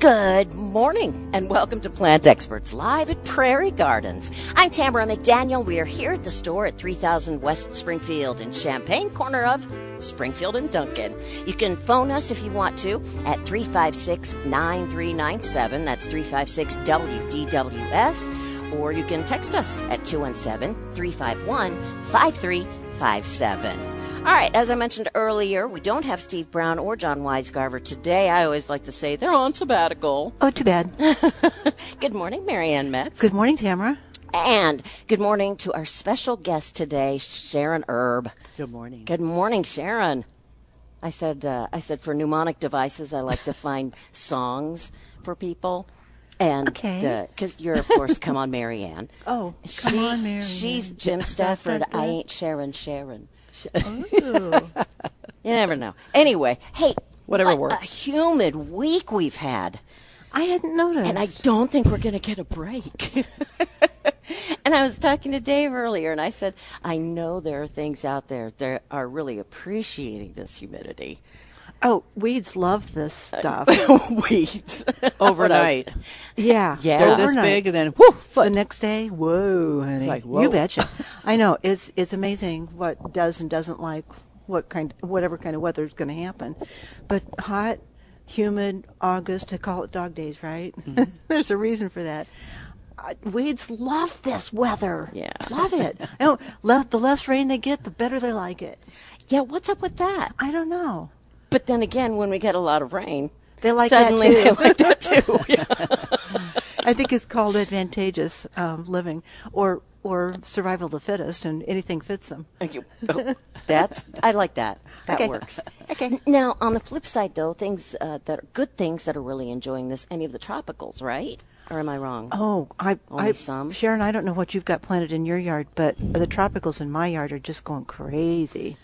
Good morning and welcome to Plant Experts Live at Prairie Gardens. I'm Tamera McDaniel. We are here at the store at 3000 West Springfield in Champaign, corner of Springfield and Duncan. You can phone us if you want to at 356 9397. That's 356 WDWS. Or you can text us at 217 351 5357. All right, as I mentioned earlier, we don't have Steve Brown or John Weisgarver today. I always like to say they're on sabbatical. Oh, too bad. good morning, Marianne Metz. Good morning, Tamera. And good morning to our special guest today, Sharon Erb. Good morning. Good morning, Sharon. I said, uh, I said for mnemonic devices, I like to find songs for people. And because okay. you're, of course, come on, Marianne. Oh, she, come on, Marianne. She's Jim Stafford. I ain't Sharon Sharon. Ooh. You never know. Anyway, hey, Whatever what works. A humid week we've had, I hadn't noticed. and I don't think we're going to get a break. and I was talking to Dave earlier, and I said, I know there are things out there that are really appreciating this humidity. oh, weeds love this stuff. Weeds Overnight. yeah, Yeah. They're this Overnight. big and then whoo, The next day, whoa, honey. like, you betcha. I know it's it's amazing what does and doesn't like what kind, whatever kind of weather is going to happen. But hot, humid August to call it dog days, right? Mm-hmm. There's a reason for that. Uh, weeds love this weather. Yeah. love it. You know, le- the less rain they get, the better they like it. Yeah, what's up with that? I don't know. But then again, when we get a lot of rain, They like that too. they like that too. Yeah. I think it's called advantageous um, living or or survival of the fittest, and anything fits them. Thank you. Oh, that's I like that. That Okay. works. Okay. Now, on the flip side, though, things uh, that are good things that are really enjoying this, any of the tropicals, right? Or am I wrong? Oh, I, Only I, some? Sharon, I don't know what you've got planted in your yard, but the tropicals in my yard are just going crazy.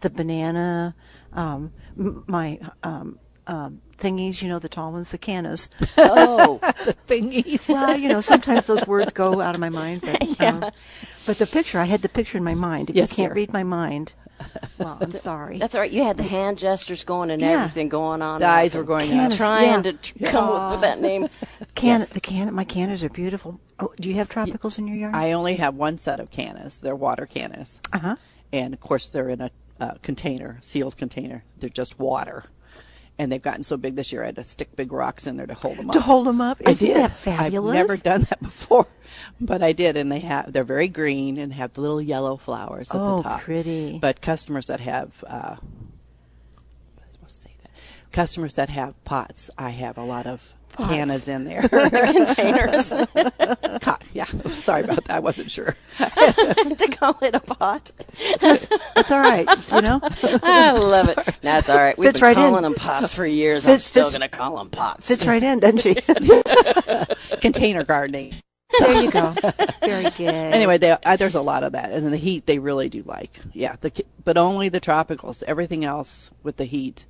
The banana, um, my um, um, thingies, you know, the tall ones, the cannas. Oh, the thingies. well, you know, sometimes those words go out of my mind, but um, but the picture, I had the picture in my mind. If Yes, you can't dear. read my mind, well, I'm sorry. that's all right. You had the hand gestures going and Yeah. everything going on. The eyes were going Cannas, up. Trying yeah. to tr- come up with that name. Can Yes. the can my cannas are beautiful. Oh, do you have tropicals in your yard? I only have one set of cannas. They're water cannas. uh huh. And of course, they're in a uh, container, sealed container. They're just water. And they've gotten so big this year, I had to stick big rocks in there to hold them up. To hold them up, I isn't did. that fabulous? I've never done that before, but I did, and they have. They're very green and have the little yellow flowers at Oh, the top. pretty. But customers that have, uh, what am supposed to say that? Customers that have pots, I have a lot of. Cannas in there. Containers Co- yeah, sorry about that. I wasn't sure. to call it a pot. That's all right. You know. I love it. That's all right. We've Fits been right calling in. them pots for years. I'm still going to call them pots. Fits right in, doesn't she? Container gardening. there you go. Very good. Anyway, they, uh, there's a lot of that, and then the heat they really do like. Yeah, the, but only the tropicals. Everything else with the heat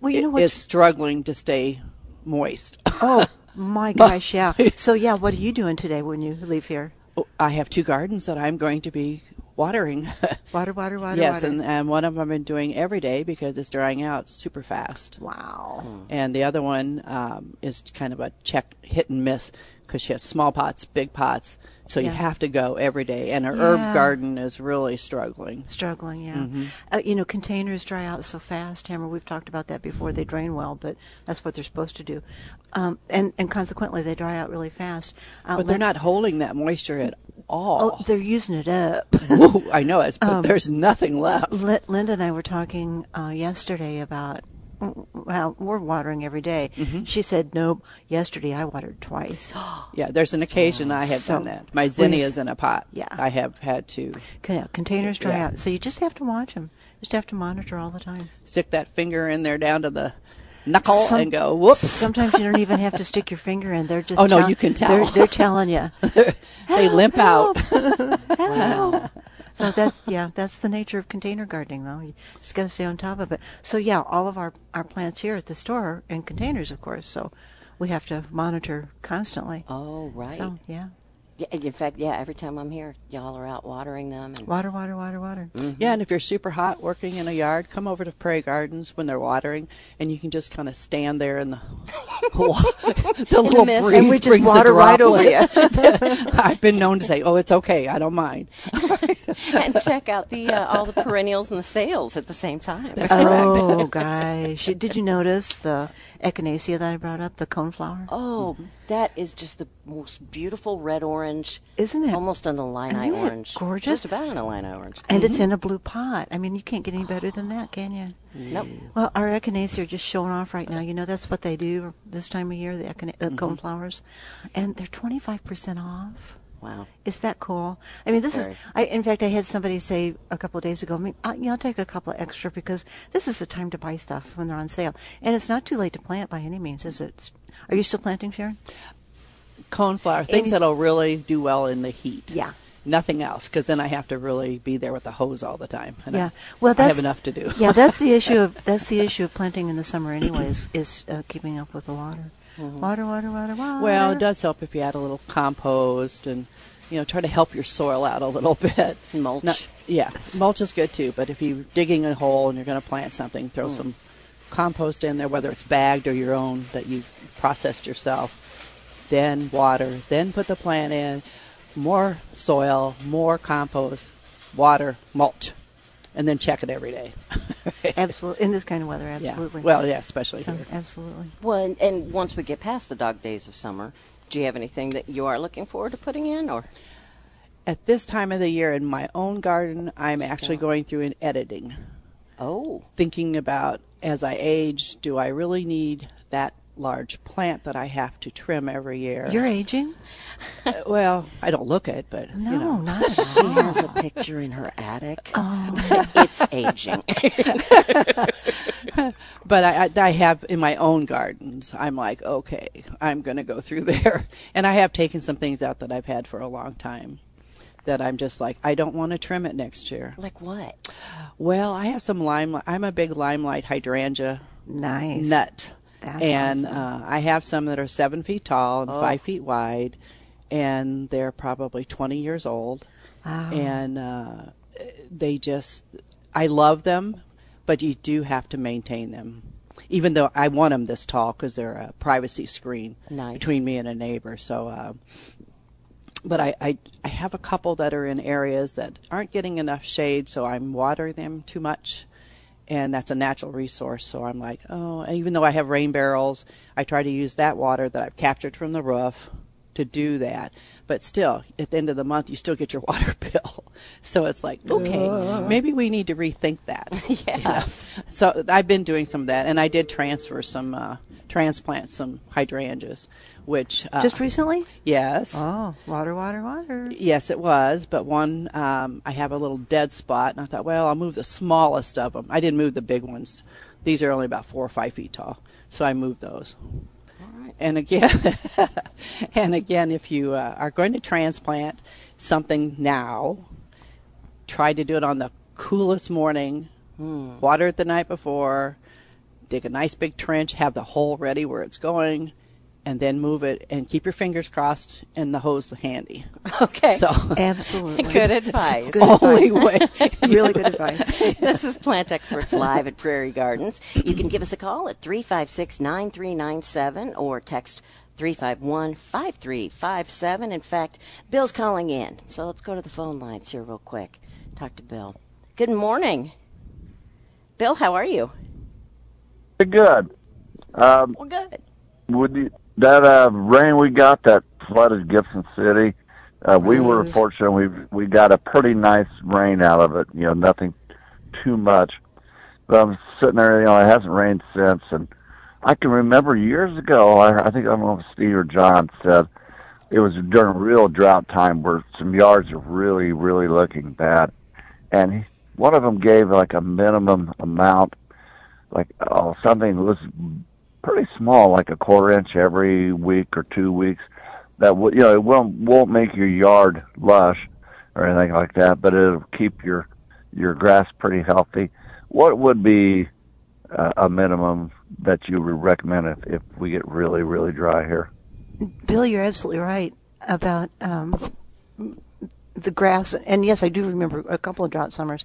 well, you know what's is struggling to stay moist. Oh my gosh, yeah. So yeah, what are you doing today when you leave here? Oh, I have two gardens that I'm going to be watering. Water, water, water, yes, water. and, and one of them I've been doing every day because it's drying out super fast. wow. And the other one um, is kind of a check hit and miss because she has small pots, big pots, so Yeah. you have to go every day. And her Yeah. herb garden is really struggling. Struggling, yeah. Mm-hmm. Uh, you know, containers dry out so fast. Hammer, we've talked about that before. They drain well, but that's what they're supposed to do, um, and and consequently they dry out really fast. Uh, But they're not holding that moisture at all. Oh, they're using it up. Whoa, I know it, but there's nothing left. Li- Linda and I were talking uh, yesterday about well, we're watering every day. Mm-hmm. She said, "Nope. Yesterday I watered twice." Yeah, there's an occasion I have So, done that. My zinnias in a pot. Yeah. I have had to containers dry Yeah. out, so you just have to watch them. Just have to monitor all the time. stick that finger in there down to the knuckle Some- and go whoops. Sometimes you don't even have to stick your finger in. They're just Oh, no, tell- you can tell. They're, they're telling you. they limp out. So that's yeah, that's the nature of container gardening, though. You just got to stay on top of it. So yeah, all of our our plants here at the store are in containers, of course. So we have to monitor constantly. Oh, right. So yeah, Yeah, in fact, yeah, every time I'm here, y'all are out watering them. And water, water, water, water. Yeah, and if you're super hot working in a yard, come over to Prairie Gardens when they're watering, and you can just kind of stand there in the the little mist. breeze And we just brings the water right over you. I've been known to say, "Oh, it's okay. I don't mind." and check out the uh, all the perennials and the sales at the same time. That's correct. Oh gosh! Did you notice the echinacea that I brought up, the coneflower? Oh, that is just the most beautiful red orange, Isn't it? Almost an Illini Isn't orange. gorgeous? Just about an Illini orange. And it's mm-hmm. in a blue pot. I mean, you can't get any better than that, can you? Nope. Well, our echinacea are just showing off right now. You know, that's what they do this time of year, the, echina- the mm-hmm. coneflowers. And they're 25% off. Wow. Is that cool? I mean, this Very. is. I, in fact, I had somebody say a couple of days ago, I mean, I, you know, I'll take a couple of extra because this is the time to buy stuff when they're on sale, and it's not too late to plant by any means, is it? Are you still planting, Sharon? Coneflower, things Any- that'll really do well in the heat. Yeah. Nothing else, because then I have to really be there with the hose all the time. And I- yeah. Well, I have enough to do. yeah, that's the issue of that's the issue of planting in the summer, anyways, is uh, keeping up with the water. Water, water, water, water. Well, it does help if you add a little compost and you know try to help your soil out a little bit. Mulch. Not- yeah, mulch is good too. But if you're digging a hole and you're going to plant something, throw some compost in there, whether it's bagged or your own that you processed yourself. Then water. Then put the plant in. More soil, more compost, water, mulch, and then check it every day. Absolutely. In this kind of weather, Yeah. absolutely. Well, yeah, especially Oh, here. absolutely. Well, and, and once we get past the dog days of summer, do you have anything that you are looking forward to putting in, or At this time of the year in my own garden, I'm actually going through an editing. oh, thinking about as I age, do I really need that large plant that I have to trim every year? You're aging? Uh, well, I don't look it, but No, you know. not she has a picture in her attic. it's aging. But I, I, I have in my own gardens. I'm like, okay, I'm going to go through there, and I have taken some things out that I've had for a long time. That I'm just like, I don't want to trim it next year. like what? Well, I have some lime. I'm a big limelight hydrangea Nice. nut. That's and awesome. uh, I have some that are seven feet tall and Oh. five feet wide, and they're probably 20 years old. Wow. And uh, they just, I love them, but you do have to maintain them. Even though I want them this tall because they're a privacy screen Nice. between me and a neighbor. So, uh, but I, I, I have a couple that are in areas that aren't getting enough shade, so I'm watering them too much. And that's a natural resource. So I'm like, oh, even though I have rain barrels, I try to use that water that I've captured from the roof to do that. But still, at the end of the month, you still get your water bill. So it's like, okay, maybe we need to rethink that. you know? Yes. So I've been doing some of that, and I did transfer some, uh, transplant some hydrangeas, which uh, Just recently? yes, Oh, water, water, water. yes, it was. But one, um, I have a little dead spot, and I thought, well, I'll move the smallest of them. I didn't move the big ones; these are only about four or five feet tall, so I moved those. All right. And again, and again, if you uh, are going to transplant something now, try to do it on the coolest morning. Water it the night before. Dig a nice big trench. Have the hole ready where it's going, and then move it. And keep your fingers crossed and the hose handy. Okay. So Absolutely. Good advice. Good only advice. way. really good advice. this is Plant Experts Live at Prairie Gardens. You can give us a call at 356 9397 or text 351 5357. In fact, Bill's calling in. So let's go to the phone lines here real quick. Talk to Bill. Good morning. Bill, how are you? Good. Um, Well, good. would you, that uh, rain we got that flooded Gibson City? Uh, we were fortunate. We we got a pretty nice rain out of it. You know, nothing too much. But I'm sitting there. You know, it hasn't rained since, and I can remember years ago. I, I think I don't know if Steve or John said it was during real drought time where some yards are really, really looking bad, and he, one of them gave like a minimum amount, like oh something was pretty small, like a quarter inch every week or two weeks. That would you know it won't won't make your yard lush or anything like that, but it'll keep your your grass pretty healthy. What would be uh, a minimum that you would recommend if, if we get really really dry here? Bill, you're absolutely right about um, the grass, and yes, I do remember a couple of drought summers,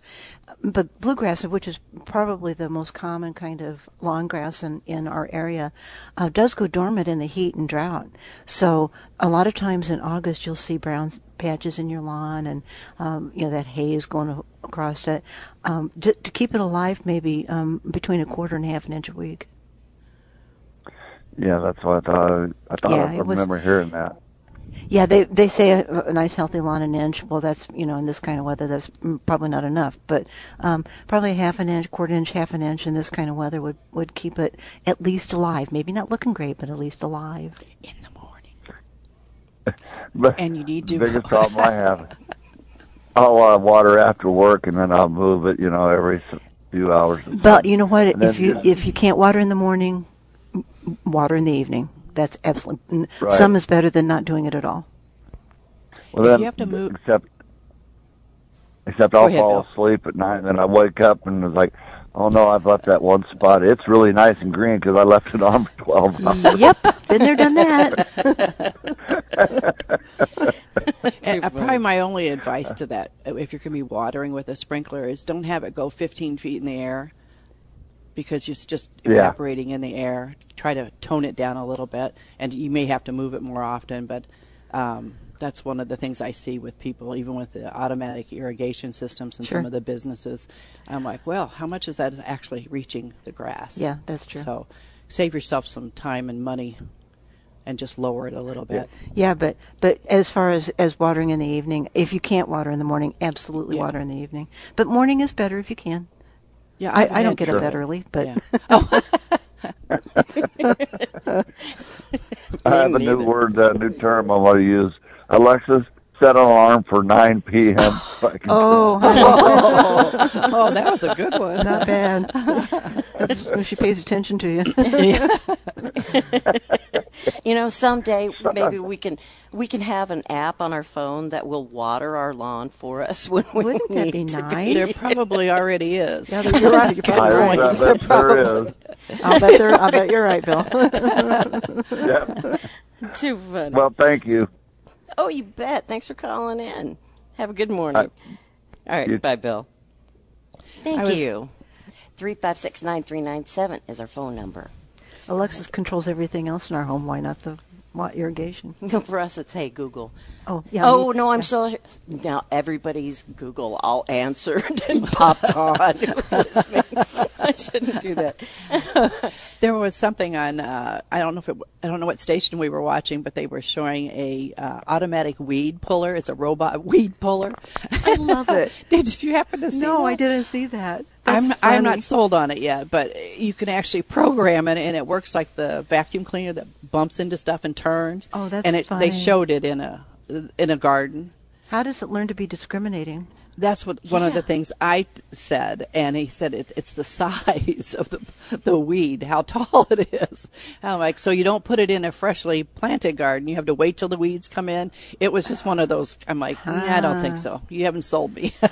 but bluegrass, which is probably the most common kind of lawn grass in, in our area, uh, does go dormant in the heat and drought. So a lot of times in August, you'll see brown patches in your lawn and, um, you know, that haze going across it. Um, to, to keep it alive, maybe um, between a quarter and a half an inch a week. Yeah, that's what I thought. I thought Yeah, I it was- remember hearing that. Yeah, they they say a, a nice healthy lawn an inch. Well, that's you know in this kind of weather that's probably not enough, but um, probably half an inch, quarter inch, half an inch in this kind of weather would would keep it at least alive. Maybe not looking great, but at least alive. in the morning. But And you need to- the biggest problem I have. I'll uh, water after work, and then I'll move it. You know, every few hours. But so. you know what? And If you just- if you can't water in the morning, water in the evening. That's absolutely. Right. Some is better than not doing it at all. well, then, you have to move- except except I'll ahead, fall Bill. asleep at night, and then I wake up and it's like, oh no, I've left that one spot. It's really nice and green because I left it on for twelve hours. yep, been there, done that. And, uh, probably my only advice to that, uh, if you're going to be watering with a sprinkler, is don't have it go 15 feet in the air because it's just Yeah. evaporating in the air. Try to tone it down a little bit, and you may have to move it more often. But um, that's one of the things I see with people, even with the automatic irrigation systems and Sure. some of the businesses. I'm like, well, how much is that actually reaching the grass? Yeah, that's true. So save yourself some time and money, and just lower it a little bit. Yeah, but but as far as as watering in the evening, if you can't water in the morning, absolutely Yeah. water in the evening. But morning is better if you can. Yeah, I, I've I don't had- get up that early, but Yeah. I have a new word, uh, new term I want to use. Alexis, set an alarm for 9 p.m. so oh, oh, oh, that was a good one. not bad. That's when she pays attention to you. You know, someday maybe we can we can have an app on our phone that will water our lawn for us when we Wouldn't that need be to nice? There probably already is. Yeah, you're right. You're I probably hope right. that, that is. I'll bet there. I'll bet you're right, Bill. Yeah. Too funny. Well, thank you. Oh, you bet. Thanks for calling in. Have a good morning. Uh, all right, you- bye, Bill. Thank I was- you. Three five six nine three nine seven is our phone number. Alexis controls everything else in our home. Why not the wa- irrigation? For us, it's Hey Google. Oh, yeah. oh me- no, I'm so now everybody's Google all answered and popped on. It was listening. I shouldn't do that. There was something on. Uh, I don't know if it, I don't know what station we were watching, but they were showing a uh, automatic weed puller. It's a robot weed puller. I love it. Did you happen to see? No, that? I didn't see that. I'm That's I'm not sold on it yet, but you can actually program it, and it works like the vacuum cleaner that bumps into stuff and turns. Oh, that's and it, funny. they showed it in a in a garden. How does it learn to be discriminating? That's what one of the things I said, and he said it, it's the size of the the weed, how tall it is. And I'm like, so you don't put it in a freshly planted garden; you have to wait till the weeds come in. It was just one of those. I'm like, "Mm, I don't think so. You haven't sold me.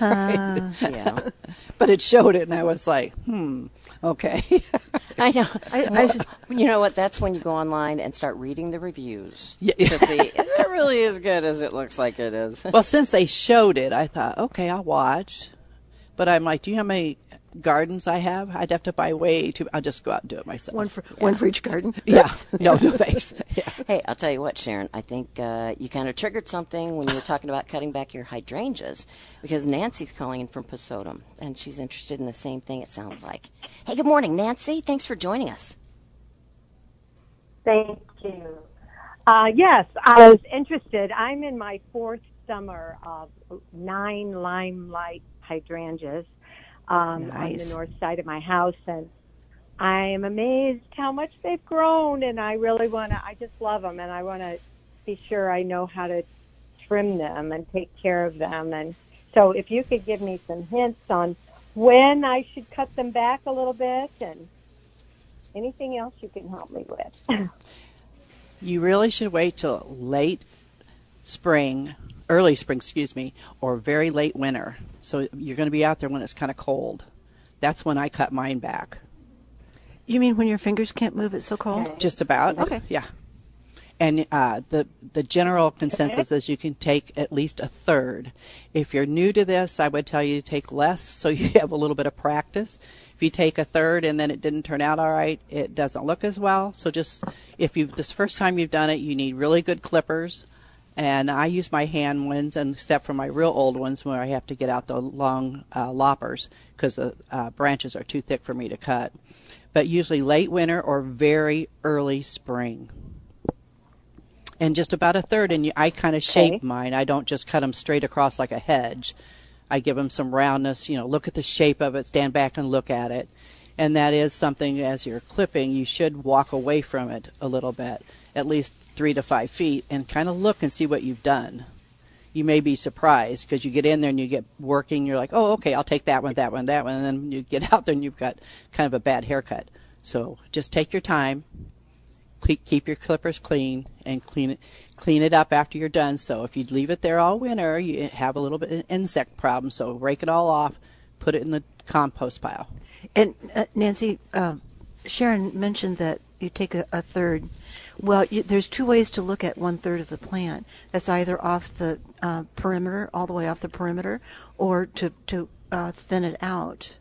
Yeah, but it showed it, and I was like, hmm, okay. I know. I- I Well, s- you know what? That's when you go online and start reading the reviews Yeah. to see is it really as good as it looks like it is. well, since they showed it, I thought, okay, I'll watch. But I'm like, do you know how many gardens I have? I'd have to buy way too. I'll just go out and do it myself. One for one for each garden. yeah. No, no thanks. Yeah. Hey, I'll tell you what, Sharon. I think uh, you kind of triggered something when you were talking about cutting back your hydrangeas, because Nancy's calling in from Pesotum, and she's interested in the same thing. It sounds like. Hey, good morning, Nancy. Thanks for joining us. Thank you. Uh, yes, I was interested. I'm in my fourth summer of nine limelight hydrangeas um, on the north side of my house, and I am amazed how much they've grown. And I really want to. I just love them, and I want to be sure I know how to trim them and take care of them. And so, if you could give me some hints on when I should cut them back a little bit, and anything else you can help me with. You really should wait till late spring, early spring, excuse me, or very late winter. So you're going to be out there when it's kind of cold. That's when I cut mine back. You mean when your fingers can't move? It's so cold. Just about. Okay. Yeah. and uh, the the general consensus is you can take at least a third. If you're new to this, I would tell you to take less, so you have a little bit of practice. If you take a third and then it didn't turn out all right, it doesn't look as well. So just if you this first time you've done it, you need really good clippers. And I use my hand ones, and except for my real old ones where I have to get out the long uh, loppers because the uh, branches are too thick for me to cut. But usually late winter or very early spring and just about a third. And I kind of shape Okay. mine. I don't just cut them straight across like a hedge. I give them some roundness. You know, look at the shape of it. Stand back and look at it. And that is something as you're clipping, you should walk away from it a little bit, at least three to five feet, and kind of look and see what you've done. You may be surprised because you get in there and you get working. You're like, oh, okay, I'll take that one, that one, that one, and then you get out there and you've got kind of a bad haircut. So just take your time, keep your clippers clean and clean it clean it up after you're done so if you leave it there all winter you have a little bit of insect problem so rake it all off put it in the compost pile And uh, Nancy, uh, Sharon mentioned that you take a, a third. Well, you, there's two ways to look at one third of the plant. That's either off the uh, perimeter, all the way off the perimeter, or to to uh, thin it out,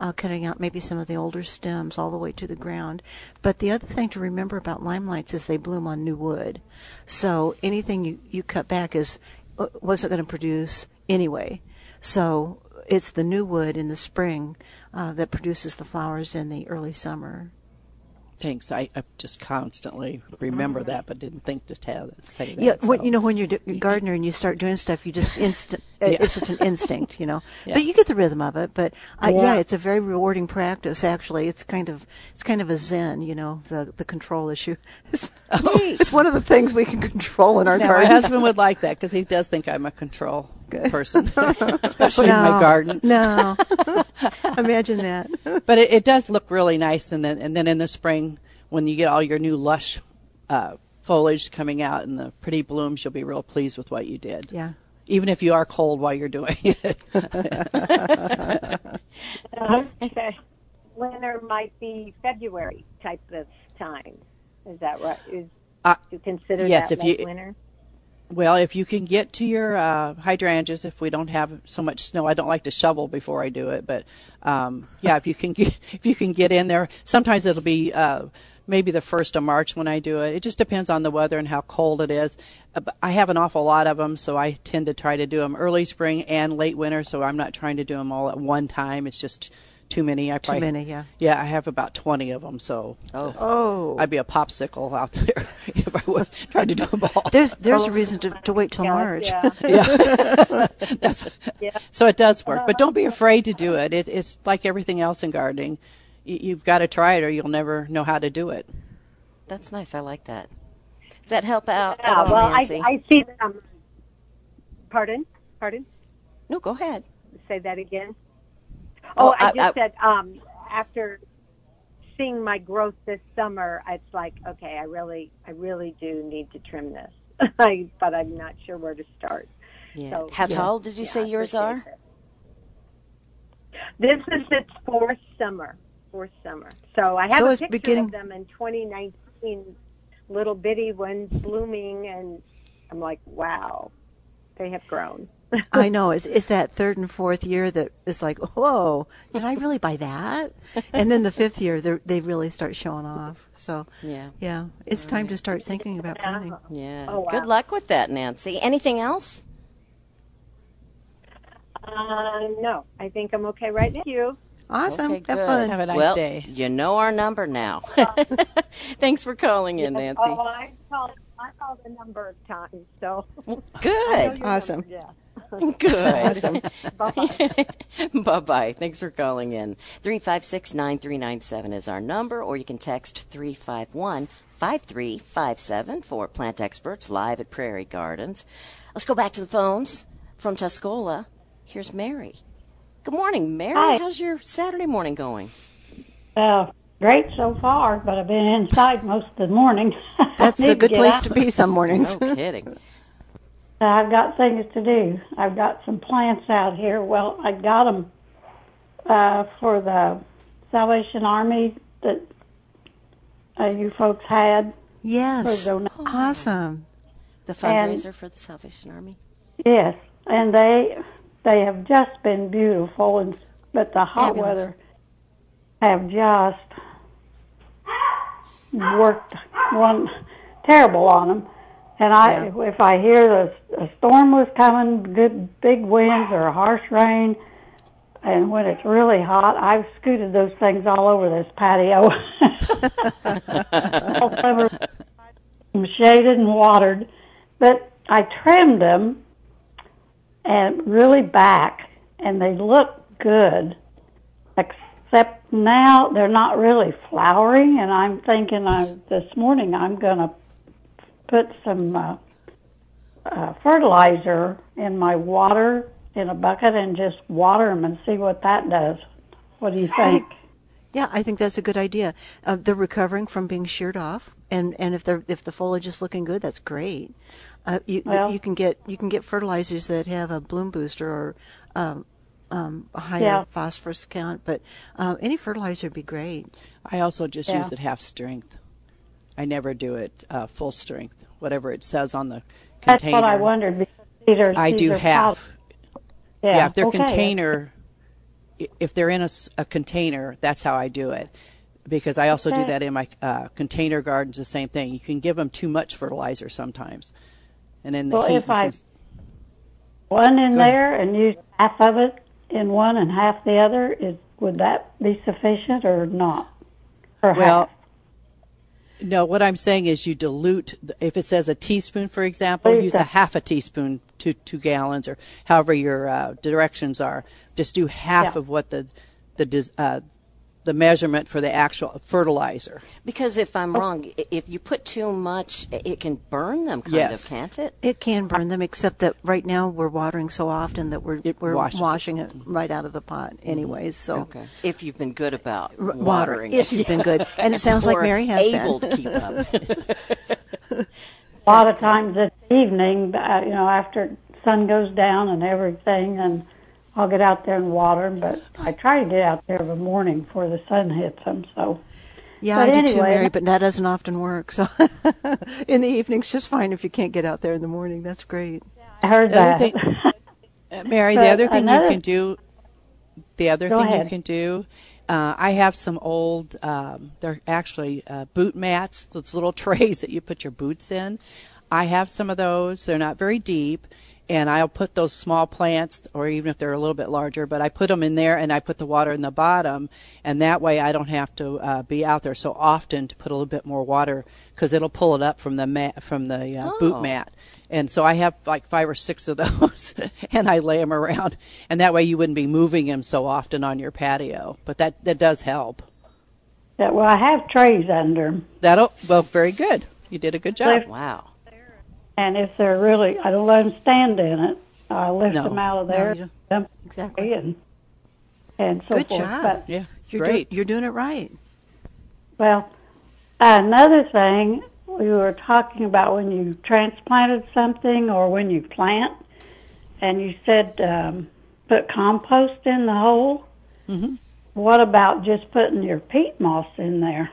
uh, cutting out maybe some of the older stems all the way to the ground. But the other thing to remember about limelights is they bloom on new wood, so anything you you cut back is uh, wasn't going to produce anyway. So it's the new wood in the spring uh, that produces the flowers in the early summer. Thanks i, I just constantly remember that but didn't think to tell say that Yeah, when, so. you know when you're a gardener and you start doing stuff, you just instant. Yeah. It's just an instinct, you know. Yeah. But you get the rhythm of it. But uh, yeah. Yeah. it's a very rewarding practice. Actually, it's kind of it's kind of a zen, you know, the the control issue. It's, it's one of the things we can control in our Now, my husband would like that because he does think I'm a control person, especially in my garden. No, imagine that. But it, it does look really nice, and then and then in the spring, when you get all your new lush uh, foliage coming out and the pretty blooms, you'll be real pleased with what you did. Yeah. Even if you are cold while you're doing it. Okay. Winter might be February type of time. Is that right? Is Uh, you consider yes, that if you- winter? Well, if you can get to your uh, hydrangeas, if we don't have so much snow, I don't like to shovel before I do it, but um, yeah, if you can get if you can get in there, sometimes it'll be. Uh, Maybe the first of March when I do it. It just depends on the weather and how cold it is. Uh, I have an awful lot of them, so I tend to try to do them early spring and late winter. So I'm not trying to do them all at one time. It's just too many. I Too many, yeah. Yeah, I have about 20 of them, so oh. oh, I'd be a popsicle out there if I would try to do them all. there's there's a oh. reason to, to wait till Yeah, March. Yeah. That's, Yeah. So it does work, but don't be uh-huh. afraid to do it. it it's like everything else in gardening. You, you've got to try it, or you'll never know how to do it. That's nice. I like that. Does that help out at Yeah, all, well, I, Nancy? I see them. Um, pardon? Pardon? no, go ahead. Say that again. Oh, Oh, I, I- just I- said um, after seeing my growth this summer, it's like okay, I really, I really do need to trim this, I, but I'm not sure where to start. Yeah. So, How yeah, tall did you yeah, say yours are? it. This is its fourth summer. Fourth summer. So I have So a picture beginning- of them in 2019, little bitty ones blooming, and I'm like, wow, they have grown. I know. It's, it's that third and fourth year that is like, whoa, did I really buy that? And then the fifth year, they're- really start showing off. So, Yeah. yeah, it's time to start thinking about planting. Yeah. Oh, wow. Good luck with that, Nancy. Anything else? Uh, no, I think I'm okay right now. Thank you. Awesome. Okay, Have good. fun. Have a nice well, day. you know our number now. Thanks for calling in, Nancy. Oh, I called, I called a number of times, so I Good. Awesome. number, yeah. Good. Awesome. bye bye. Thanks for calling in. 356 9397 is our number, or you can text 351 5357 for Plant Experts live at Prairie Gardens. Let's go back to the phones from Tuscola. Here's Mary. Good morning, Mary. Hi. How's your Saturday morning going? Uh, great so far, but I've been inside most of the morning. That's a good place out. to be some mornings. No kidding. I've got things to do. I've got some plants out here. Well, I got them uh, for the Salvation Army that uh, you folks had. Yes. Awesome. The fundraiser for the Salvation Army. Yes, and they they have just been beautiful, and but the hot Fabulous. weather have just worked one terrible on them. And I, if I hear the a storm was coming, good big winds or a harsh rain, and when it's really hot, I've scooted those things all over this patio. shaded and watered, but I trimmed them and really back, and they look good. Except now they're not really flowering, and I'm thinking I this morning I'm going to put some uh, uh, fertilizer in my water in a bucket and just water them and see what that does. What do you think? Yeah, I think that's a good idea. Uh, they're recovering from being sheared off, and, and if they're if the foliage is looking good, that's great. Uh, you Well- you can get you can get fertilizers that have a bloom booster or um, um, a higher Yeah. phosphorus count, but uh, any fertilizer would be great. I also just Yeah. use it half strength. I never do it uh, full strength, whatever it says on the That's container. That's what I wondered because these are I these do are half. powder- Yeah, if they're okay. container, if they're in a container, that's how I do it. Because I also do that in my uh, container gardens. The same thing. You can give them too much fertilizer sometimes, and then the Well, if I one in there and use half of it in one and half the other, is would that be sufficient or not? Or Well, half? No, what I'm saying is you dilute. If it says a teaspoon, for example, Please use a half a teaspoon to two gallons, or however your uh, directions are. Just do half Yeah. of what the the uh, the measurement for the actual fertilizer. Because if I'm wrong, if you put too much, it can burn them, kind Yes. of, can't it? It can burn them, except that right now we're watering so often that we're It we're washes it. washing it right out of the pot, anyways. So Okay. If you've been good about R- watering if it. you've been good, and it sounds like Mary has able been. to keep up. a lot of times it's evening, uh, you know, after sun goes down and everything, and I'll get out there and water them, But I try to get out there in the morning before the sun hits them. So Yeah, But I do too, Mary, but that doesn't often work. So in the evenings, just fine if you can't get out there in the morning. That's great. I heard The that. thing- Uh, Mary, the other thing another- you can do, the other thing ahead. you can do, uh, I have some old, um, they're actually uh, boot mats, those little trays that you put your boots in. I have some of those. They're not very deep, and I'll put those small plants, or even if they're a little bit larger, but I put them in there and I put the water in the bottom, and that way I don't have to uh, be out there so often to put a little bit more water because it'll pull it up from the mat, from the uh, Oh. boot mat. And so I have like five or six of those, and I lay them around, and that way you wouldn't be moving them so often on your patio. But that that does help. Yeah, well, I have trays under 'em. That'll well, very good. You did a good job. Wow. And if they're really, I don't let them stand in it. I lift No. them out of there, dump Exactly. and and so Good forth. job. But Yeah, You're great. Do, you're doing it right. Well, another thing we were talking about when you transplanted something or when you plant, and you said um, put compost in the hole. Mhm. What about just putting your peat moss in there?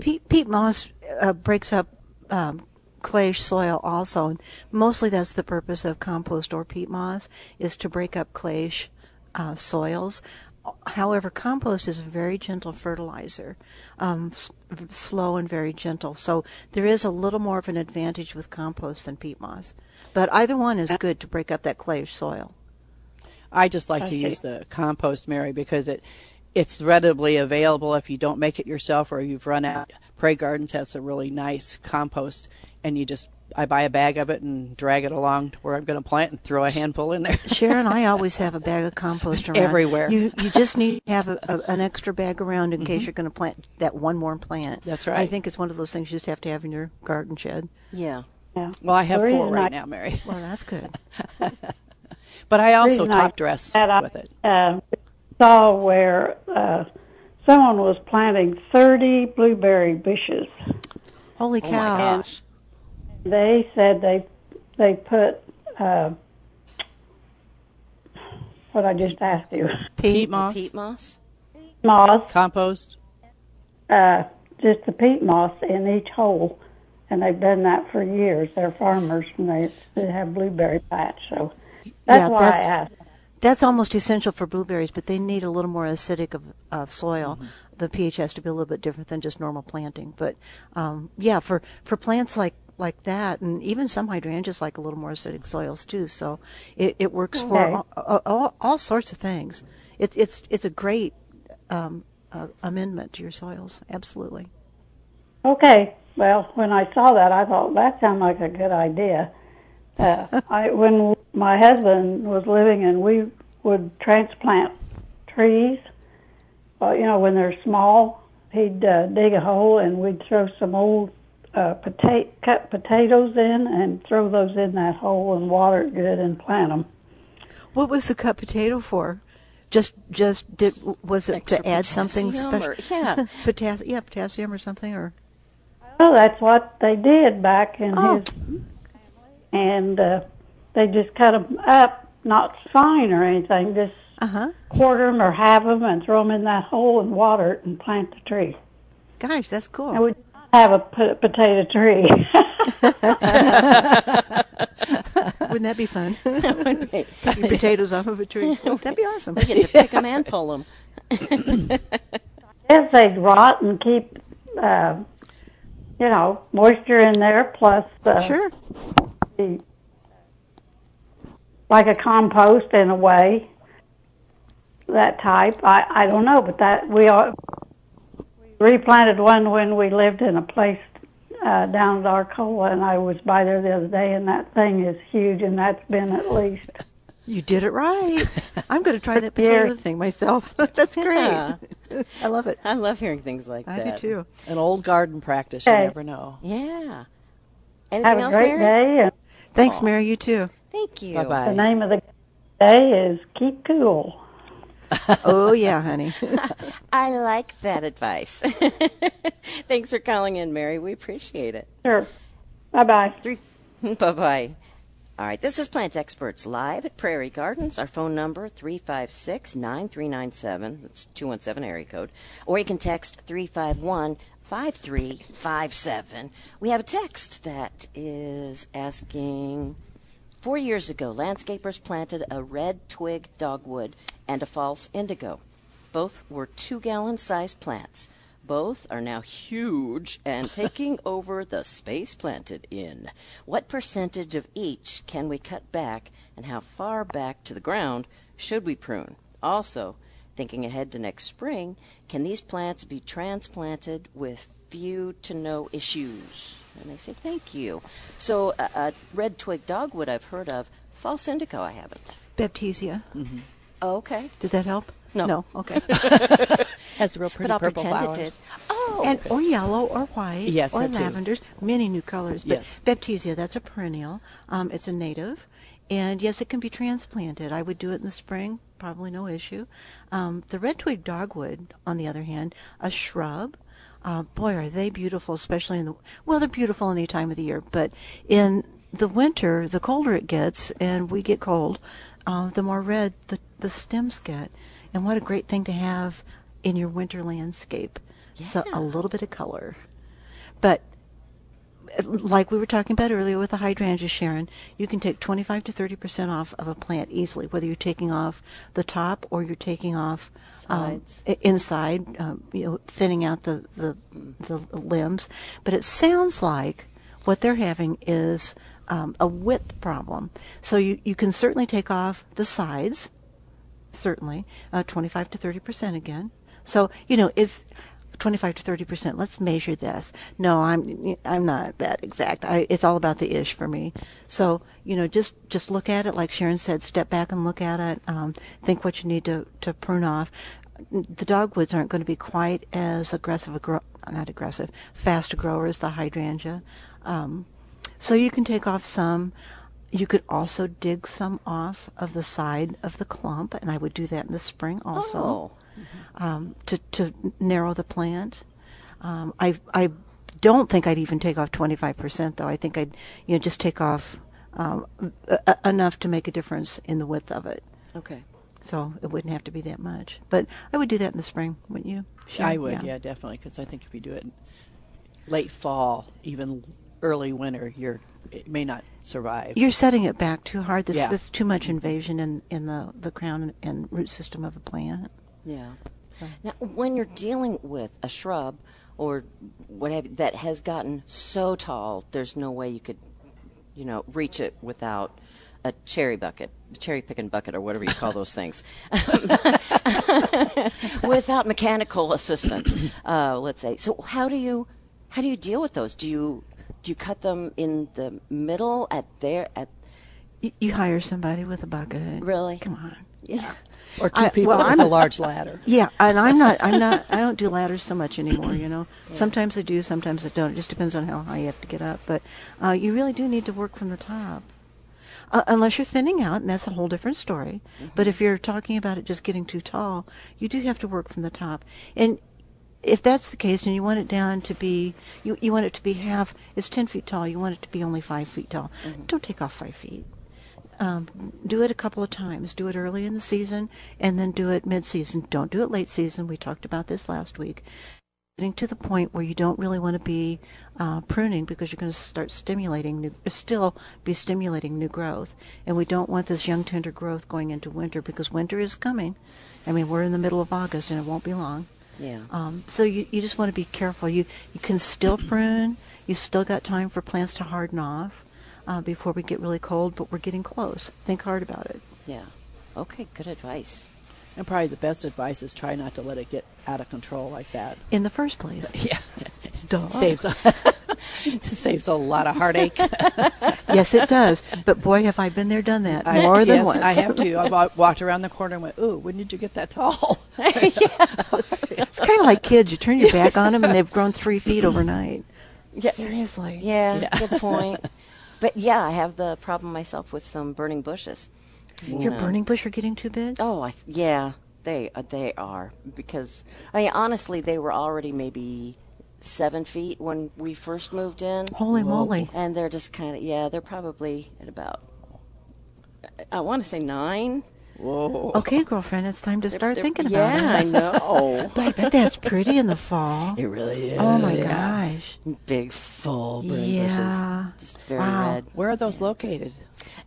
Peat, peat moss uh, breaks up um, clay soil also. And mostly that's the purpose of compost or peat moss is to break up clay uh, soils. However, compost is a very gentle fertilizer, um, s- slow and very gentle. So there is a little more of an advantage with compost than peat moss. But either one is good to break up that clayish soil. I just like to use the compost, Mary, because it it's readily available if you don't make it yourself or you've run out. Prairie Gardens has a really nice compost, and you just I buy a bag of it and drag it along to where I'm going to plant and throw a handful in there. Sharon, I always have a bag of compost around. Everywhere. You you just need to have a, a, an extra bag around in case you're going to plant that one more plant. That's right. I think it's one of those things you just have to have in your garden shed. Yeah. Yeah. Well, I have The four right I- now, Mary, Well, that's good. but I also reason I- top dress that I, with it. Uh, saw where uh, someone was planting 30 blueberry bushes. Holy Oh cow! my gosh. They said they they put uh, what I just asked you Peat moss, Peat moss? moss, compost. uh, just the peat moss in each hole, and they've done that for years. They're farmers and they, they have blueberry patch, so that's Yeah, why that's- I asked. That's almost essential for blueberries, but they need a little more acidic of, of soil. The pH has to be a little bit different than just normal planting. But um, yeah, for, for plants like like that, and even some hydrangeas like a little more acidic soils too. So it, it works for Okay. all, all, all, all sorts of things. It's it's it's a great um, uh, amendment to your soils. Absolutely. Okay. Well, when I saw that, I thought that sounded like a good idea. Uh, I when my husband was living, and we would transplant trees. Well, you know, when they're small, he'd uh, dig a hole, and we'd throw some old uh, potato cut potatoes in, and throw those in that hole, and water it good, and plant them. What was the cut potato for? Just just did was it Extra to add something special? or- yeah. potassium. Yeah, potassium or something or. Well, that's what they did back in Oh. his, and uh, they just cut them up, not fine or anything, just Uh huh. quarter them or halve them and throw them in that hole and water it and plant the tree. Gosh, that's cool. And we did not have a potato tree. Wouldn't that be fun? Would be. Your potatoes off of a tree. That'd be awesome. We get to pick them and pull them. yes, they'd rot and keep, uh, you know, moisture in there plus uh, Sure. the, like a compost in a way. That type, I I don't know, but that we are we replanted one when we lived in a place uh, down at Arcola, and I was by there the other day, and that thing is huge, and that's been at least You did it right. I'm going to try that potato Years. thing myself. That's great. Yeah. I love it. I love hearing things like I that. do too. An old garden practice, you Okay. never know. Yeah. Anything have a else, great Mary? day. And Thanks, Mary. You too. Thank you. Bye bye. the name of the day is Keep Cool. Oh yeah, honey. I like that advice. Thanks for calling in, Mary. We appreciate it. Sure. Bye bye. Three. bye bye. All right, this is Plant Experts Live at Prairie Gardens. Our phone number 356 9397. That's 217 area code. Or you can text 351 5357. We have a text that is asking Four years ago, landscapers planted a red twig dogwood and a false indigo. Both were two gallon sized plants. Both are now huge and taking over the space planted in. What percentage of each can we cut back, and how far back to the ground should we prune? Also, thinking ahead to next spring, can these plants be transplanted with few to no issues? And they say thank you. So, uh, uh, red twig dogwood I've heard of. False indigo I haven't. Baptisia. Oh, okay. Did that help? No. No. Okay. Has real pretty but I'll purple pretend flowers. it did. Oh, and or yellow or white Yes, or that too. lavenders, many new colors. But Yes. Baptisia, that's a perennial. Um, it's a native, and yes, it can be transplanted. I would do it in the spring, probably no issue. Um, the red twig dogwood, on the other hand, a shrub. Uh, boy, are they beautiful, especially in the well, they're beautiful any time of the year, but in the winter, the colder it gets, and we get cold, uh, the more red the the stems get. And what a great thing to have in your winter landscape. So a little bit of color. But like we were talking about earlier with the hydrangea, Sharon, you can take 25 to 30 percent off of a plant easily, whether you're taking off the top or you're taking off um, Sides. i- inside, um, you know, thinning out the, the the limbs. But it sounds like what they're having is um, a width problem. So you you can certainly take off the sides, certainly, uh, 25 to 30 percent again. So you know is 25 to 30 percent. Let's measure this. No, I'm I'm not that exact. I, it's all about the ish for me. So you know, just just look at it like Sharon said. Step back and look at it. Um, think what you need to to prune off. The dogwoods aren't going to be quite as aggressive, a grow, not aggressive, fast a grower as the hydrangea. Um, so you can take off some. You could also dig some off of the side of the clump, and I would do that in the spring also Oh. Um, to to narrow the plant. Um, I I don't think I'd even take off twenty five percent though. I think I'd you know just take off um, a- enough to make a difference in the width of it. okay. So it wouldn't have to be that much. But I would do that in the spring, wouldn't you? Sure, I would, yeah, definitely, because I think if you do it late fall, even early winter, you're it may not survive. You're setting it back too hard. This, Yeah. That's too much invasion in, in the, the crown and root system of a plant. Yeah. Now, when you're dealing with a shrub or whatever that has gotten so tall, there's no way you could, you know, reach it without a cherry bucket, cherry picking bucket, or whatever you call those things, without mechanical assistance. Uh, let's say. So, how do you how do you deal with those? Do you do you cut them in the middle at their at You, you hire somebody with a bucket. Really? Come on. yeah? Or two I- people well, with I'm- a large ladder. Yeah, and I'm not. I'm not. I don't do ladders so much anymore. You know, sometimes I do, sometimes I don't. It just depends on how high you have to get up. But uh, you really do need to work from the top, uh, unless you're thinning out, and that's a whole different story. But if you're talking about it just getting too tall, you do have to work from the top. And if that's the case, and you want it down to be, you you want it to be half. It's ten feet tall. You want it to be only five feet tall. Don't take off five feet um, do it a couple of times. Do it early in the season and then do it mid-season. Don't do it late season. We talked about this last week. Getting to the point where you don't really want to be uh, pruning because you're going to start stimulating new, still be stimulating new growth, and we don't want this young tender growth going into winter because winter is coming. I mean, we're in the middle of August and it won't be long. Yeah. Um, so you, you just want to be careful. You you can still prune. You still got time for plants to harden off uh, before we get really cold, but we're getting close. Think hard about it. Yeah. Okay. Good advice. And probably the best advice is try not to let it get out of control like that. In the first place, Yeah, Duh. saves saves a lot of heartache. yes, it does. But boy, have I been there, done that I- more than yes, once. I have too. I've walked around the corner and went, "Ooh, when did you get that tall?" It's kind of like kids. You turn your back on them, and they've grown three feet overnight. Yeah. Seriously. Yeah, good point. But yeah, I have the problem myself with some burning bushes. You Your know. burning bush are getting too big. Oh, I, yeah, they uh, they are because I mean honestly they were already maybe seven feet when we first moved in, Holy moly! and they're just kind of yeah they're probably at about I- I want to say nine. Whoa! Okay, girlfriend, it's time to start They're- thinking yeah, about I know. But I bet that's pretty in the fall. It really is. Oh my gosh! Big full burning Yeah. bushes, just very Wow. red. Where are those located?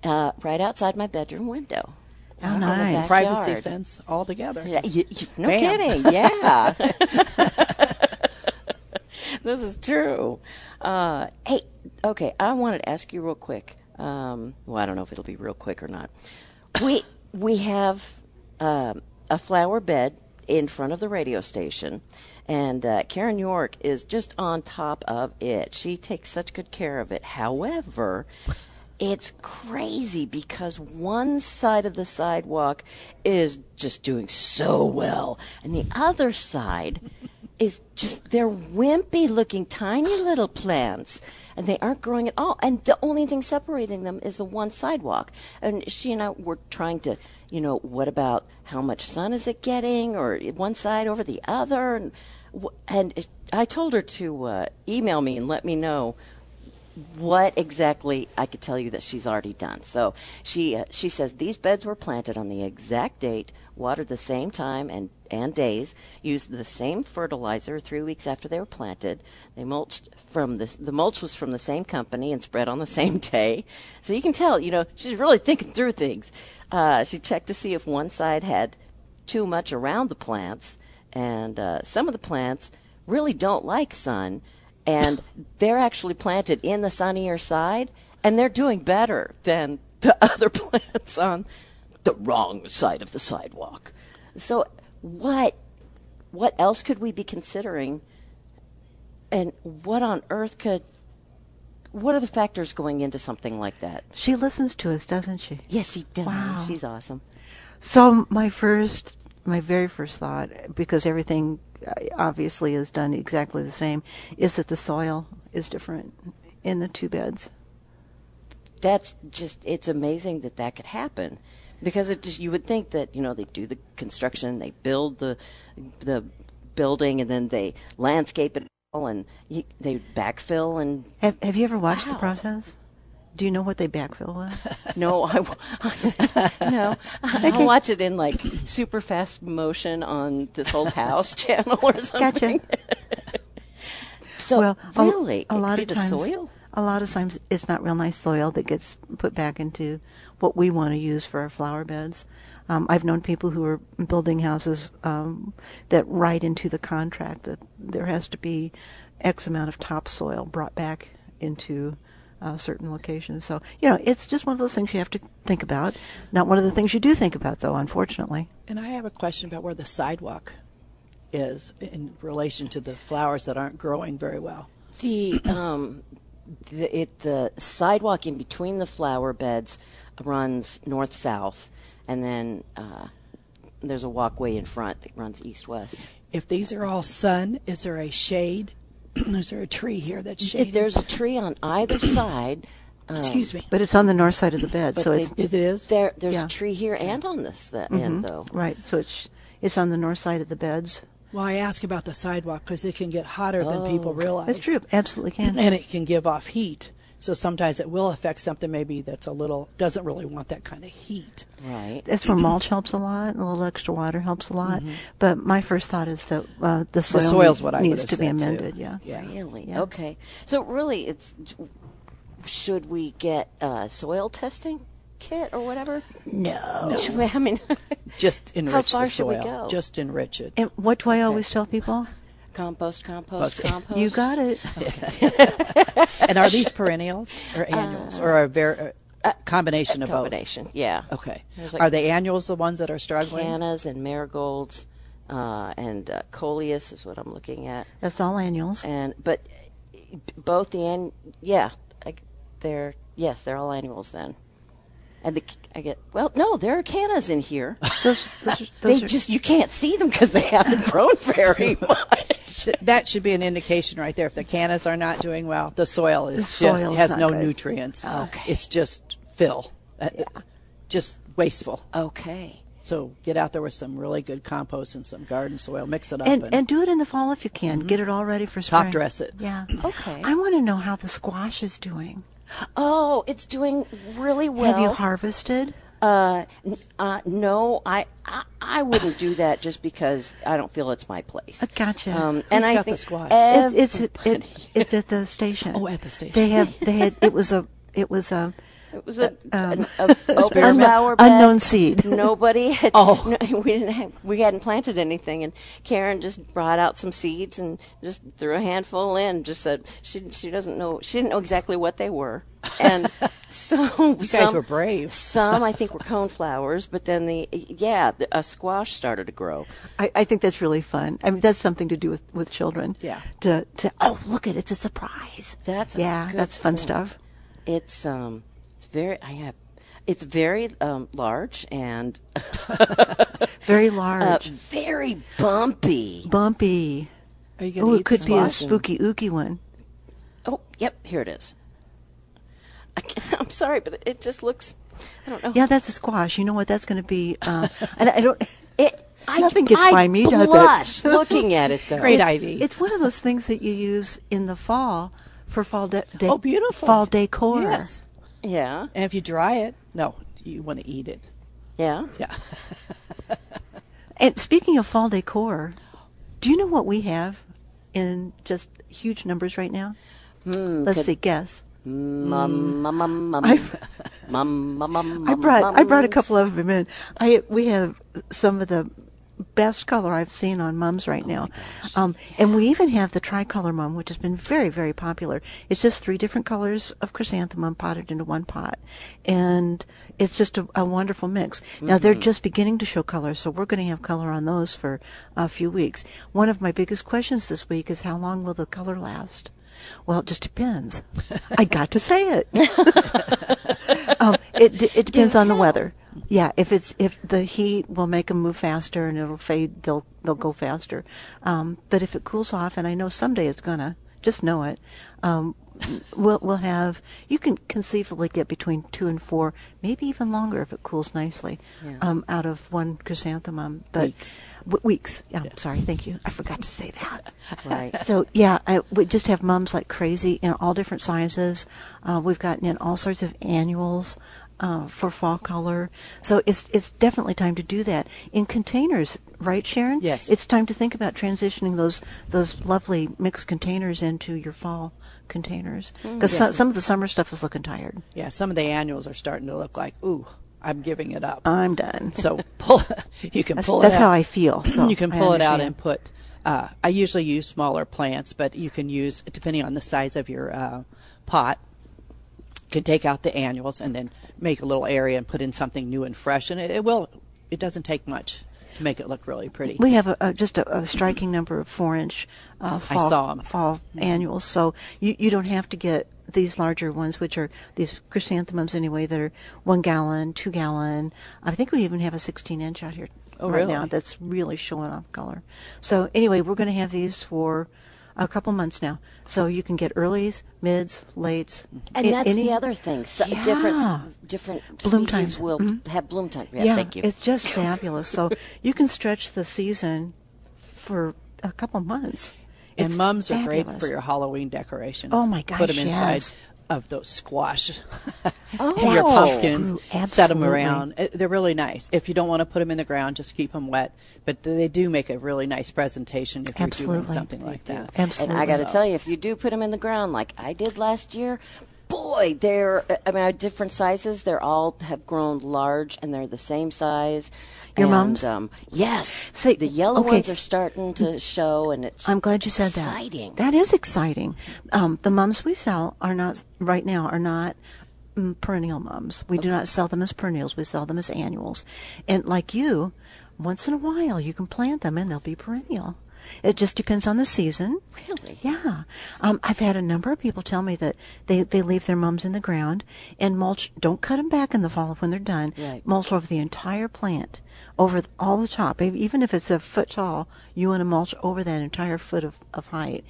Uh, right outside my bedroom window. How in the nice. Privacy fence all together. Yeah, y- y- no Bam. kidding. Yeah. this is true. Uh, hey, okay, I wanted to ask you real quick. Um, well, I don't know if it'll be real quick or not. We we have um, a flower bed in front of the radio station, and uh, Karen York is just on top of it. She takes such good care of it. However, it's crazy because one side of the sidewalk is just doing so well, and the other side is just they're wimpy looking tiny little plants and they aren't growing at all. And the only thing separating them is the one sidewalk. And she and I were trying to you know what about how much sun is it getting or one side over the other? And and it- I told her to uh, email me and let me know what exactly I could tell you that she's already done. So she uh, she says these beds were planted on the exact date, watered the same time and and days, used the same fertilizer three weeks after they were planted. They mulched from this. The mulch was from the same company and spread on the same day. So you can tell, you know, she's really thinking through things. Uh, she checked to see if one side had too much around the plants, and uh, some of the plants really don't like sun, and they're actually planted in the sunnier side, and they're doing better than the other plants on the wrong side of the sidewalk. So, what what else could we be considering, and what on earth could? What are the factors going into something like that? She listens to us, doesn't she? Yes, she does. Wow. She's awesome. So my first, my very first thought, because everything uh, obviously is done exactly the same, is that the soil is different in the two beds. that's just it's amazing that that could happen because it just you would think that you know they do the construction they build the the building and then they landscape it all and you, they backfill and Have Have you ever watched the process? Do you know what they backfill with? No, I w- no. I'll watch it in like super fast motion on this old house channel or something. Gotcha. So well, really, a, it lot of times, soil. a lot of times it's not real nice soil that gets put back into what we want to use for our flower beds. Um, I've known people who are building houses um, that write into the contract that there has to be X amount of topsoil brought back into uh, certain locations. So you know, it's just one of those things you have to think about. Not one of the things you do think about, though. Unfortunately. And I have a question about where the sidewalk is in relation to the flowers that aren't growing very well. The um, the it the sidewalk in between the flower beds runs north south, and then uh, there's a walkway in front that runs east west. If these are all sun, is there a shade? is there a tree here that's If there's a tree on either side, um, Excuse me. But it's on the north side of the bed, so they- it's Is it is? there there's Yeah. a tree here and on this the end though. right. So it's it's on the north side of the beds. Well, I ask about the sidewalk because it can get hotter than people realize. That's true. Absolutely can. And it can give off heat. So sometimes it will affect something maybe that's a little doesn't really want that kind of heat. Right. That's where mulch helps a lot. A little extra water helps a lot. But my first thought is that uh, the soil soil's needs, what I needs to be said, too. amended. Yeah. Yeah. Really? Yeah. Okay. So really, it's should we get uh, soil testing kit or whatever? No. Should we- I mean, Just enrich How far the should we soil. go? Just enrich it. And what do I always tell people? Compost, compost, Post- compost. You got it. and are these perennials or annuals or a ver- a combination of both? combination. Yeah. Okay. Like- are the annuals the ones that are struggling? Cannas and marigolds, uh, and uh, coleus is what I'm looking at. That's all annuals. And but uh, both the an yeah, I, they're yes, they're all annuals then. And the I get well, no, there are cannas in here. Those, those, are- they are- just you can't see them because they haven't grown very much. Th- That should be an indication right there. If the cannas are not doing well, the soil is The just has no good. nutrients. Okay. It's just fill. Uh, Just wasteful. Okay. So get out there with some really good compost and some garden soil. Mix it up and, and, and do it in the fall if you can. Get it all ready for spring. top dress it. Yeah. Okay. I want to know how the squash is doing. Oh, it's doing really well. Have you harvested? Uh, uh, no, I, I I wouldn't do that just because I don't feel it's my place. Uh, gotcha. Um, and Who's I got the think squash? ev- It's it's it, it's at the station. Oh, at the station. They have they had it was a it was a it was a, um, an, a open flower bed. unknown seed. Nobody had. Oh. no, we didn't have. We hadn't planted anything, and Karen just brought out some seeds and just threw a handful in. Just said she she doesn't know. She didn't know exactly what they were, and so You guys some, were brave. Some I think were coneflowers, but then the yeah the, a squash started to grow. I, I think that's really fun. I mean, that's something to do with, with children. Yeah. To to oh look at it, it's a surprise. That's a yeah, good that's fun point. stuff. It's um, it's very I have, it's very um large and Very uh, large, very bumpy. bumpy. Are you Oh, it could the be a spooky ooky one. Oh, yep, here it is. I can't, I'm sorry, but it just looks. I don't know. Yeah, that's a squash. You know what? That's going to be. Uh, and I don't. It, I, Nothing gets I by me, does it? blush looking at it though. Great it's, idea. It's one of those things that you use in the fall for fall de- de- Oh, beautiful. fall decor. Yes. Yeah, And if you dry it, no, you want to eat it. yeah. Yeah. And speaking of fall decor, do you know what we have in just huge numbers right now? Hmm, Let's could- see, guess. Mum, mum, mum, mum, I've- mum, mum, mum, I brought I brought a couple of them in. I we have some of the best color I've seen on mums right now, um, and we even have the tricolor mum, which has been very very popular. It's just three different colors of chrysanthemum potted into one pot, and it's just a, a wonderful mix. Now they're just beginning to show color, so we're going to have color on those for a few weeks. One of my biggest questions this week is how long will the color last? Well, it just depends. I got to say it. um, it d- it depends on the weather. Yeah, if it's if the heat will make them move faster and it'll fade, they'll they'll go faster. Um, but if it cools off, and I know someday it's gonna, just know it. Um, we'll we'll have you can conceivably get between two and four, maybe even longer if it cools nicely, Yeah. um, out of one chrysanthemum. But Weeks. W- weeks. Yeah, sorry. Thank you. I forgot to say that. Right. So yeah, I, we just have mums like crazy in all different sizes. Uh, we've gotten in all sorts of annuals uh, for fall color. So it's it's definitely time to do that in containers, right, Sharon? Yes. It's time to think about transitioning those those lovely mixed containers into your fall containers because Yes. some of the summer stuff is looking tired. Yeah, some of the annuals are starting to look like, ooh, I'm giving it up. I'm done. so pull, you can that's pull that's it out. how I feel. So you can pull it out and put. Uh, I usually use smaller plants, but you can use depending on the size of your uh, pot. Can take out the annuals and then make a little area and put in something new and fresh, and it, it will. It doesn't take much to make it look really pretty. We have a, a, just a, a striking number of four-inch uh, I fall, fall annuals, so you, you don't have to get these larger ones, which are these chrysanthemums anyway, that are one gallon, two gallon. I think we even have a 16-inch out here Oh, right really? now that's really showing off color. So anyway, we're going to have these for a couple months now, so you can get earlies, mids, lates, And a- that's any- the other thing. So Yeah. different different Bloom species times. will Mhm. have bloom time. Yeah, Yeah, thank you. it's just fabulous. So you can stretch the season for a couple months. and It's mums are great for your Halloween decorations. Oh, my gosh! Put them inside yes. Of those squash Oh. and your pumpkins. true. Set them around. Uh, They're really nice. If you don't want to put them in the ground, just keep them wet. But they do make a really nice presentation if you're doing Absolutely. something like that. Absolutely. And I got to So- tell you, if you do put them in the ground like I did last year, boy, they're I mean are different sizes. They're all have grown large and they're the same size. Your and, mums? Um, yes. See, the yellow okay. ones are starting to show, and it's. I'm glad you said exciting. that. That is exciting. Um, the mums we sell are not right now are not mm, perennial mums. We do not sell them as perennials. We sell them as annuals. And like you, once in a while you can plant them and they'll be perennial. It just depends on the season. Really? Yeah. Um, I've had a number of people tell me that they, they leave their mums in the ground and mulch. Don't cut them back in the fall when they're done. Right. Mulch over the entire plant, over all the top. Even if it's a foot tall, you want to mulch over that entire foot of, of height.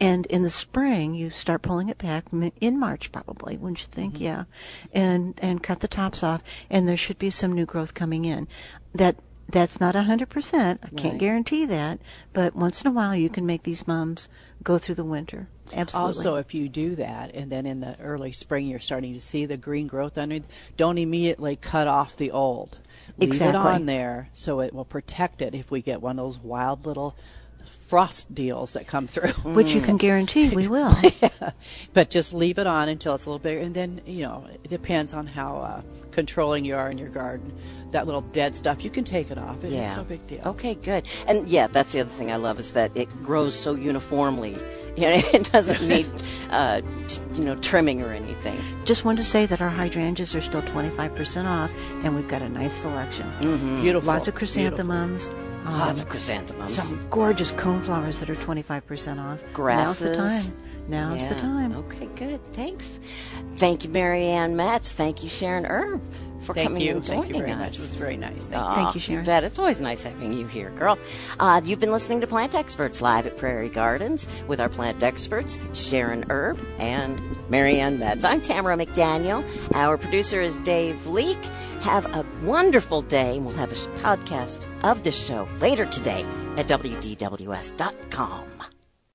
And in the spring, you start pulling it back in March, probably, wouldn't you think? Mm-hmm. Yeah. And and cut the tops off, and there should be some new growth coming in. That that's not a hundred percent. I can't guarantee that, but once in a while, you can make these mums go through the winter. Absolutely. Also, if you do that, and then in the early spring you're starting to see the green growth under, don't immediately cut off the old. Leave Exactly. it on there so it will protect it if we get one of those wild little frost deals that come through. which you can guarantee we will. but just leave it on until it's a little bigger, and then you know it depends on how uh, controlling you are in your garden. That little dead stuff, you can take it off. It- Yeah. It's no big deal. Okay, good. And yeah, that's the other thing I love is that it grows so uniformly. You know, it doesn't need, uh, you know, trimming or anything. Just wanted to say that our hydrangeas are still 25% off, and we've got a nice selection. Beautiful. Lots of chrysanthemums. Um, Lots of chrysanthemums. Some gorgeous coneflowers that are 25% off. Grasses. Now's the time. Now's the time. Okay, good. Thanks. Thank you, Mary Ann Metz. Thank you, Sharon Erb, for Thank coming you. and Thank joining you very us. much. It was very nice. Thank Aw, Thank you, Sharon. bet. It's always nice having you here, girl. Uh, you've been listening to Plant Experts live at Prairie Gardens with our plant experts, Sharon Erb and Marianne Metz. I'm Tamera McDaniel. Our producer is Dave Leake. Have a wonderful day, and we'll have a podcast of this show later today at WDWS.com.